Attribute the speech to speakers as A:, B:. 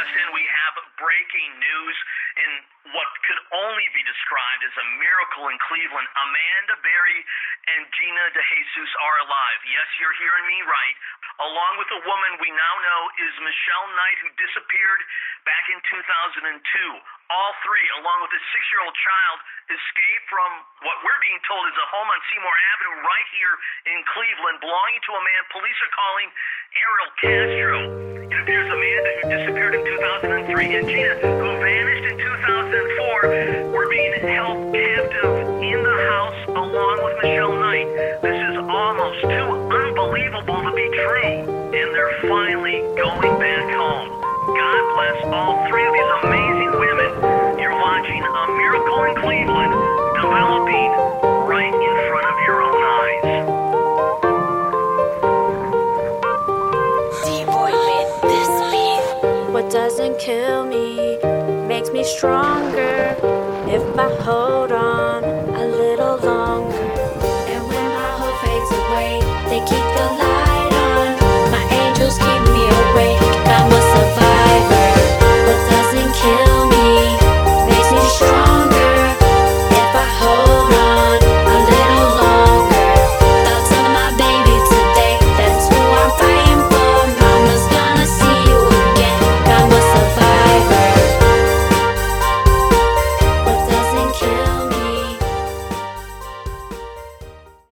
A: us in, we have breaking news in what could only be described as a miracle in Cleveland. Amanda Berry and Gina DeJesus are alive. Yes, you're hearing me right. Along with a woman we now know is Michelle Knight, who disappeared back in 2002. All three, along with a six year old child, escaped from what we're being told is a home on Seymour Avenue right here in Cleveland, belonging to a man police are calling Ariel Castro. 2003, and Gina, who vanished in 2004, were being held captive in the house along with Michelle Knight. This is almost too unbelievable to be true, and they're finally going back home. God bless all three of these amazing women. You're watching a miracle in Cleveland
B: doesn't kill me, makes me stronger if I hold on a little longer. And when my hope fades away, they keep the light.